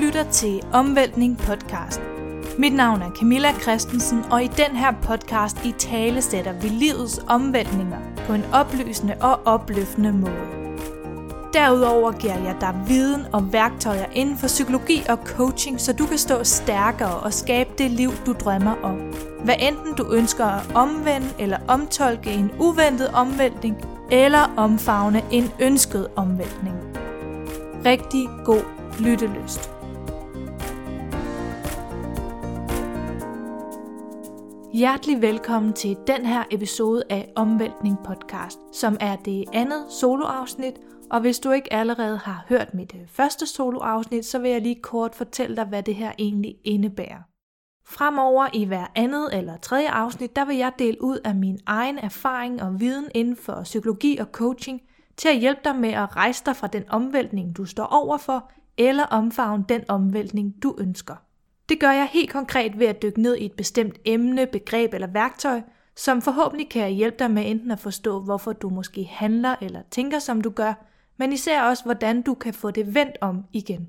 lytter til Omvæltning podcast. Mit navn er Camilla Christensen, og i den her podcast i tale sætter vi livets omvæltninger på en oplysende og opløftende måde. Derudover giver jeg dig viden og værktøjer inden for psykologi og coaching, så du kan stå stærkere og skabe det liv, du drømmer om. Hvad enten du ønsker at omvende eller omtolke en uventet omvæltning, eller omfavne en ønsket omvæltning. Rigtig god lyttelyst. Hjertelig velkommen til den her episode af Omvæltning podcast, som er det andet soloafsnit, og hvis du ikke allerede har hørt mit øh, første soloafsnit, så vil jeg lige kort fortælle dig, hvad det her egentlig indebærer. Fremover i hver andet eller tredje afsnit, der vil jeg dele ud af min egen erfaring og viden inden for psykologi og coaching, til at hjælpe dig med at rejse dig fra den omvæltning, du står overfor, eller omfavne den omvæltning, du ønsker. Det gør jeg helt konkret ved at dykke ned i et bestemt emne, begreb eller værktøj, som forhåbentlig kan hjælpe dig med enten at forstå, hvorfor du måske handler eller tænker, som du gør, men især også, hvordan du kan få det vendt om igen.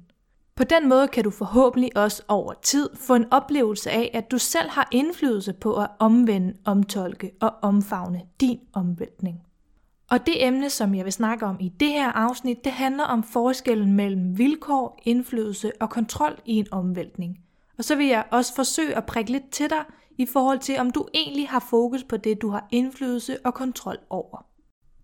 På den måde kan du forhåbentlig også over tid få en oplevelse af, at du selv har indflydelse på at omvende, omtolke og omfavne din omvæltning. Og det emne, som jeg vil snakke om i det her afsnit, det handler om forskellen mellem vilkår, indflydelse og kontrol i en omvæltning. Og så vil jeg også forsøge at prikke lidt til dig i forhold til, om du egentlig har fokus på det, du har indflydelse og kontrol over.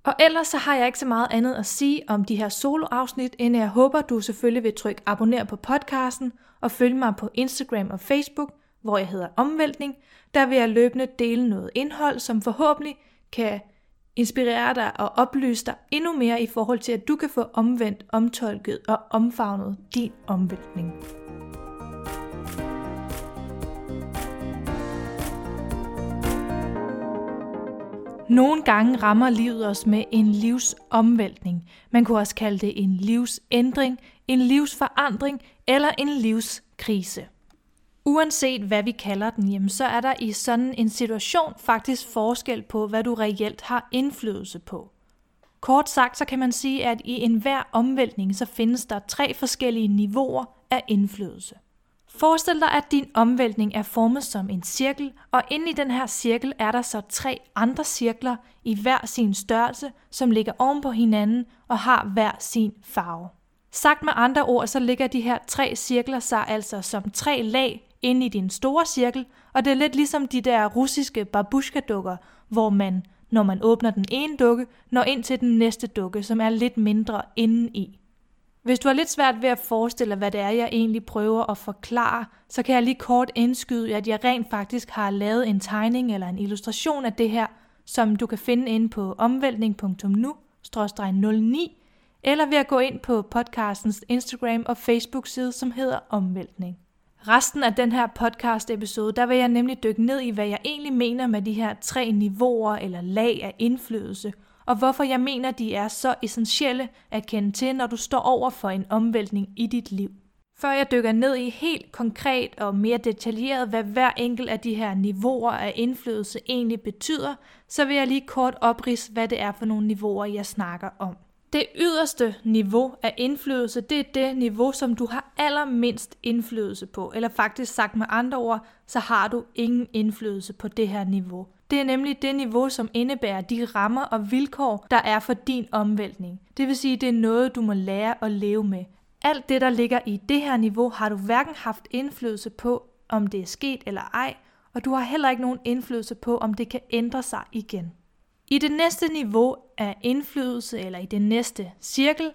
Og ellers så har jeg ikke så meget andet at sige om de her soloafsnit, end jeg håber, du selvfølgelig vil trykke abonner på podcasten og følge mig på Instagram og Facebook, hvor jeg hedder Omvæltning. Der vil jeg løbende dele noget indhold, som forhåbentlig kan inspirere dig og oplyse dig endnu mere i forhold til, at du kan få omvendt, omtolket og omfavnet din omvæltning. Nogle gange rammer livet os med en livsomvæltning. Man kunne også kalde det en livsændring, en livsforandring eller en livskrise. Uanset hvad vi kalder den, jamen, så er der i sådan en situation faktisk forskel på, hvad du reelt har indflydelse på. Kort sagt, så kan man sige, at i enhver omvæltning, så findes der tre forskellige niveauer af indflydelse. Forestil dig, at din omvæltning er formet som en cirkel, og inde i den her cirkel er der så tre andre cirkler i hver sin størrelse, som ligger oven på hinanden og har hver sin farve. Sagt med andre ord, så ligger de her tre cirkler sig altså som tre lag inde i din store cirkel, og det er lidt ligesom de der russiske babushka-dukker, hvor man, når man åbner den ene dukke, når ind til den næste dukke, som er lidt mindre inde i. Hvis du har lidt svært ved at forestille hvad det er, jeg egentlig prøver at forklare, så kan jeg lige kort indskyde, at jeg rent faktisk har lavet en tegning eller en illustration af det her, som du kan finde inde på omvæltning.nu-09, eller ved at gå ind på podcastens Instagram og Facebook-side, som hedder Omvæltning. Resten af den her podcast episode, der vil jeg nemlig dykke ned i, hvad jeg egentlig mener med de her tre niveauer eller lag af indflydelse – og hvorfor jeg mener, de er så essentielle at kende til, når du står over for en omvæltning i dit liv. Før jeg dykker ned i helt konkret og mere detaljeret, hvad hver enkelt af de her niveauer af indflydelse egentlig betyder, så vil jeg lige kort oprise, hvad det er for nogle niveauer, jeg snakker om. Det yderste niveau af indflydelse, det er det niveau, som du har allermindst indflydelse på. Eller faktisk sagt med andre ord, så har du ingen indflydelse på det her niveau. Det er nemlig det niveau, som indebærer de rammer og vilkår, der er for din omvæltning. Det vil sige, det er noget, du må lære at leve med. Alt det, der ligger i det her niveau, har du hverken haft indflydelse på, om det er sket eller ej, og du har heller ikke nogen indflydelse på, om det kan ændre sig igen. I det næste niveau af indflydelse, eller i det næste cirkel,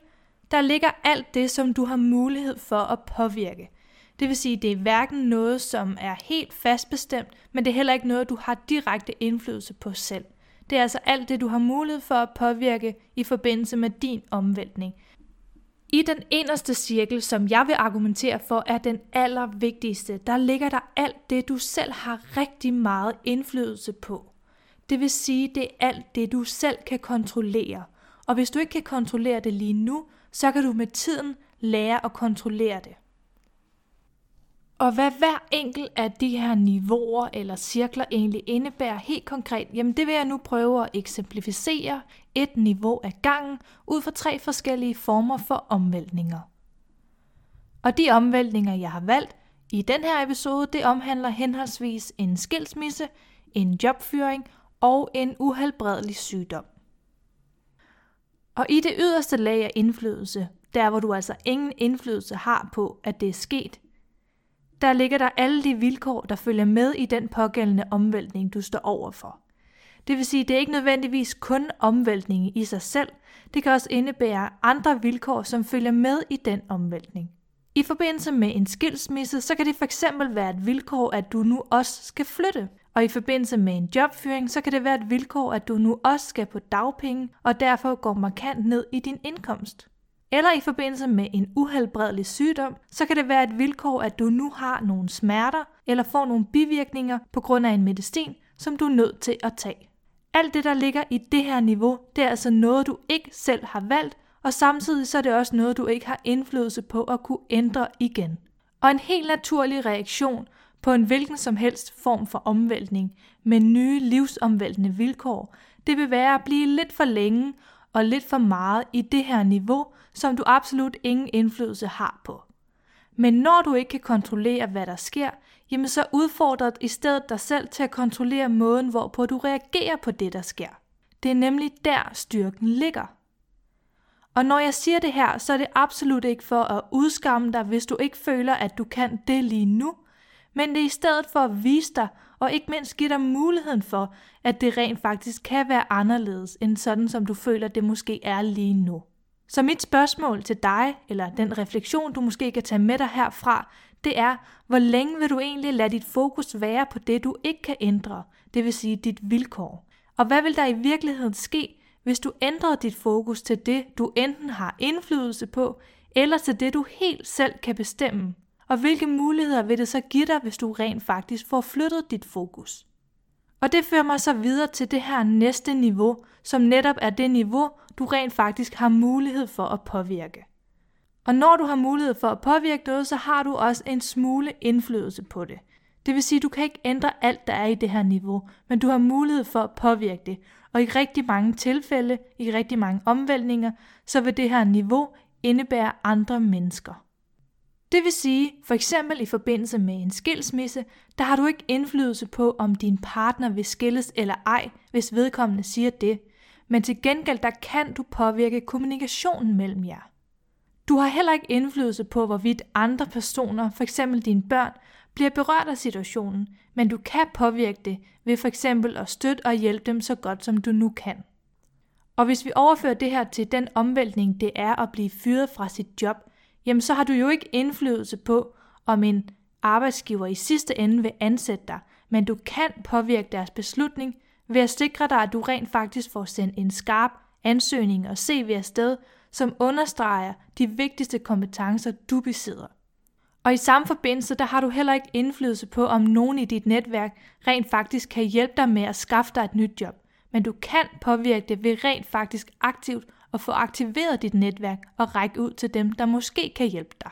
der ligger alt det, som du har mulighed for at påvirke – det vil sige, det er hverken noget, som er helt fastbestemt, men det er heller ikke noget, du har direkte indflydelse på selv. Det er altså alt det, du har mulighed for at påvirke i forbindelse med din omvæltning. I den inderste cirkel, som jeg vil argumentere for, er den allervigtigste. Der ligger der alt det, du selv har rigtig meget indflydelse på. Det vil sige, det er alt det, du selv kan kontrollere. Og hvis du ikke kan kontrollere det lige nu, så kan du med tiden lære at kontrollere det. Og hvad hver enkelt af de her niveauer eller cirkler egentlig indebærer helt konkret, jamen det vil jeg nu prøve at eksemplificere et niveau ad gangen ud fra tre forskellige former for omvæltninger. Og de omvæltninger, jeg har valgt i den her episode, det omhandler henholdsvis en skilsmisse, en jobfyring og en uhelbredelig sygdom. Og i det yderste lag af indflydelse, der hvor du altså ingen indflydelse har på, at det er sket, der ligger der alle de vilkår, der følger med i den pågældende omvæltning, du står overfor. Det vil sige, det er ikke nødvendigvis kun omvæltningen i sig selv, det kan også indebære andre vilkår, som følger med i den omvæltning. I forbindelse med en skilsmisse, så kan det fx være et vilkår, at du nu også skal flytte. Og i forbindelse med en jobfyring, så kan det være et vilkår, at du nu også skal på dagpenge, og derfor går markant ned i din indkomst. Eller i forbindelse med en uhelbredelig sygdom, så kan det være et vilkår, at du nu har nogle smerter eller får nogle bivirkninger på grund af en medicin, som du er nødt til at tage. Alt det, der ligger i det her niveau, det er altså noget, du ikke selv har valgt, og samtidig så er det også noget, du ikke har indflydelse på at kunne ændre igen. Og en helt naturlig reaktion på en hvilken som helst form for omvæltning med nye livsomvæltende vilkår, det vil være at blive lidt for længe og lidt for meget i det her niveau, som du absolut ingen indflydelse har på. Men når du ikke kan kontrollere, hvad der sker, jamen så udfordrer i stedet dig selv til at kontrollere måden, hvorpå du reagerer på det, der sker. Det er nemlig der styrken ligger. Og når jeg siger det her, så er det absolut ikke for at udskamme dig, hvis du ikke føler, at du kan det lige nu, men det er i stedet for at vise dig, og ikke mindst give dig muligheden for, at det rent faktisk kan være anderledes, end sådan som du føler, det måske er lige nu. Så mit spørgsmål til dig, eller den refleksion, du måske kan tage med dig herfra, det er, hvor længe vil du egentlig lade dit fokus være på det, du ikke kan ændre, det vil sige dit vilkår? Og hvad vil der i virkeligheden ske, hvis du ændrer dit fokus til det, du enten har indflydelse på, eller til det, du helt selv kan bestemme? Og hvilke muligheder vil det så give dig, hvis du rent faktisk får flyttet dit fokus? Og det fører mig så videre til det her næste niveau, som netop er det niveau, du rent faktisk har mulighed for at påvirke. Og når du har mulighed for at påvirke noget, så har du også en smule indflydelse på det. Det vil sige, at du kan ikke ændre alt, der er i det her niveau, men du har mulighed for at påvirke det. Og i rigtig mange tilfælde, i rigtig mange omvæltninger, så vil det her niveau indebære andre mennesker. Det vil sige, for eksempel i forbindelse med en skilsmisse, der har du ikke indflydelse på, om din partner vil skilles eller ej, hvis vedkommende siger det. Men til gengæld, der kan du påvirke kommunikationen mellem jer. Du har heller ikke indflydelse på, hvorvidt andre personer, f.eks. dine børn, bliver berørt af situationen, men du kan påvirke det ved for eksempel at støtte og hjælpe dem så godt som du nu kan. Og hvis vi overfører det her til den omvæltning, det er at blive fyret fra sit job, jamen så har du jo ikke indflydelse på, om en arbejdsgiver i sidste ende vil ansætte dig, men du kan påvirke deres beslutning ved at sikre dig, at du rent faktisk får sendt en skarp ansøgning og CV afsted, som understreger de vigtigste kompetencer, du besidder. Og i samme forbindelse, der har du heller ikke indflydelse på, om nogen i dit netværk rent faktisk kan hjælpe dig med at skaffe dig et nyt job. Men du kan påvirke det ved rent faktisk aktivt at få aktiveret dit netværk og række ud til dem, der måske kan hjælpe dig.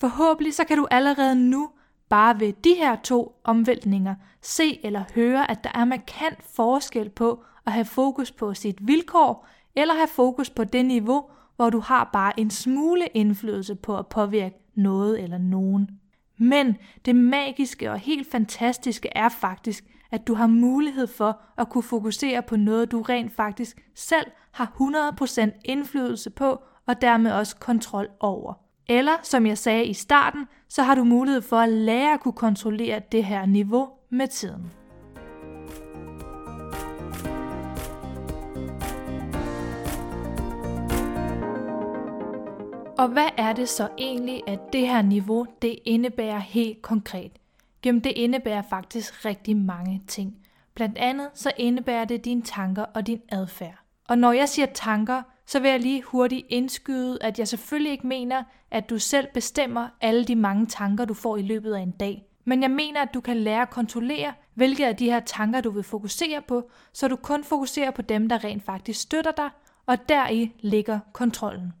Forhåbentlig så kan du allerede nu, bare ved de her to omvæltninger, se eller høre, at der er markant forskel på at have fokus på sit vilkår, eller have fokus på det niveau, hvor du har bare en smule indflydelse på at påvirke noget eller nogen. Men det magiske og helt fantastiske er faktisk, at du har mulighed for at kunne fokusere på noget, du rent faktisk selv har 100% indflydelse på og dermed også kontrol over. Eller som jeg sagde i starten, så har du mulighed for at lære at kunne kontrollere det her niveau med tiden. Og hvad er det så egentlig, at det her niveau det indebærer helt konkret? Jamen det indebærer faktisk rigtig mange ting. Blandt andet så indebærer det dine tanker og din adfærd. Og når jeg siger tanker, så vil jeg lige hurtigt indskyde, at jeg selvfølgelig ikke mener, at du selv bestemmer alle de mange tanker, du får i løbet af en dag. Men jeg mener, at du kan lære at kontrollere, hvilke af de her tanker, du vil fokusere på, så du kun fokuserer på dem, der rent faktisk støtter dig, og deri ligger kontrollen.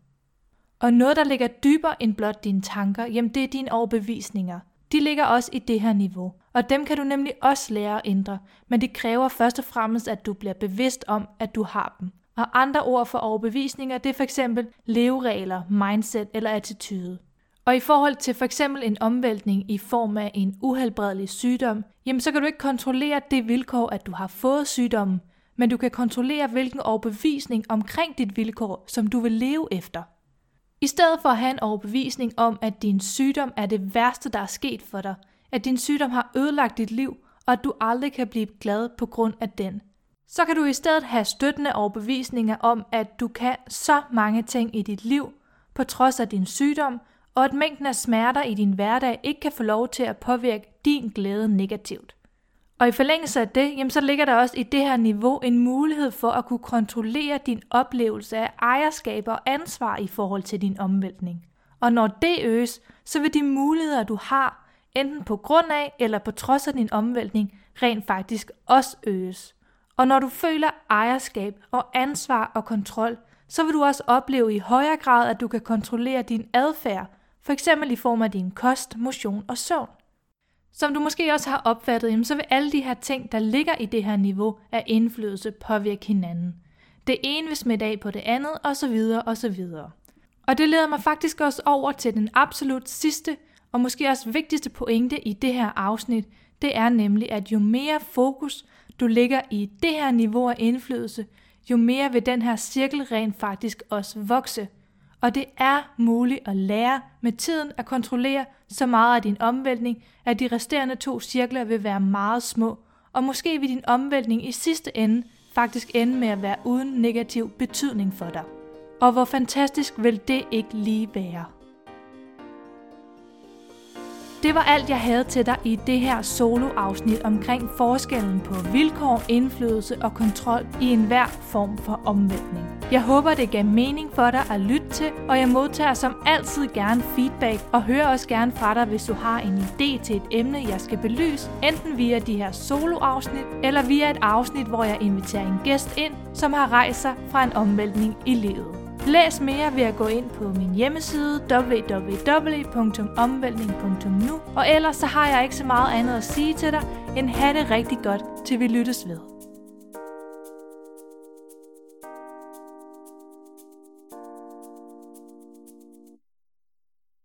Og noget, der ligger dybere end blot dine tanker, jamen det er dine overbevisninger. De ligger også i det her niveau, og dem kan du nemlig også lære at ændre, men det kræver først og fremmest, at du bliver bevidst om, at du har dem. Og andre ord for overbevisninger, det er for eksempel leveregler, mindset eller attitude. Og i forhold til for eksempel en omvæltning i form af en uhelbredelig sygdom, jamen så kan du ikke kontrollere det vilkår, at du har fået sygdommen, men du kan kontrollere, hvilken overbevisning omkring dit vilkår, som du vil leve efter. I stedet for at have en overbevisning om, at din sygdom er det værste, der er sket for dig, at din sygdom har ødelagt dit liv, og at du aldrig kan blive glad på grund af den, så kan du i stedet have støttende overbevisninger om, at du kan så mange ting i dit liv, på trods af din sygdom, og at mængden af smerter i din hverdag ikke kan få lov til at påvirke din glæde negativt. Og i forlængelse af det, jamen så ligger der også i det her niveau en mulighed for at kunne kontrollere din oplevelse af ejerskab og ansvar i forhold til din omvæltning. Og når det øges, så vil de muligheder, du har, enten på grund af eller på trods af din omvæltning, rent faktisk også øges. Og når du føler ejerskab og ansvar og kontrol, så vil du også opleve i højere grad, at du kan kontrollere din adfærd, for eksempel i form af din kost, motion og søvn. Som du måske også har opfattet, så vil alle de her ting, der ligger i det her niveau af indflydelse, påvirke hinanden. Det ene vil smitte af på det andet, osv. osv. Og det leder mig faktisk også over til den absolut sidste og måske også vigtigste pointe i det her afsnit, det er nemlig, at jo mere fokus du ligger i det her niveau af indflydelse, jo mere vil den her cirkel rent faktisk også vokse. Og det er muligt at lære med tiden at kontrollere så meget af din omvæltning, at de resterende to cirkler vil være meget små, og måske vil din omvæltning i sidste ende faktisk ende med at være uden negativ betydning for dig. Og hvor fantastisk vil det ikke lige være? Det var alt, jeg havde til dig i det her solo-afsnit omkring forskellen på vilkår, indflydelse og kontrol i enhver form for omvæltning. Jeg håber, det gav mening for dig at lytte til, og jeg modtager som altid gerne feedback, og hører også gerne fra dig, hvis du har en idé til et emne, jeg skal belyse, enten via de her soloafsnit eller via et afsnit, hvor jeg inviterer en gæst ind, som har rejst sig fra en omvæltning i livet. Læs mere ved at gå ind på min hjemmeside www.omvæltning.nu og ellers så har jeg ikke så meget andet at sige til dig, end have det rigtig godt, til vi lyttes ved.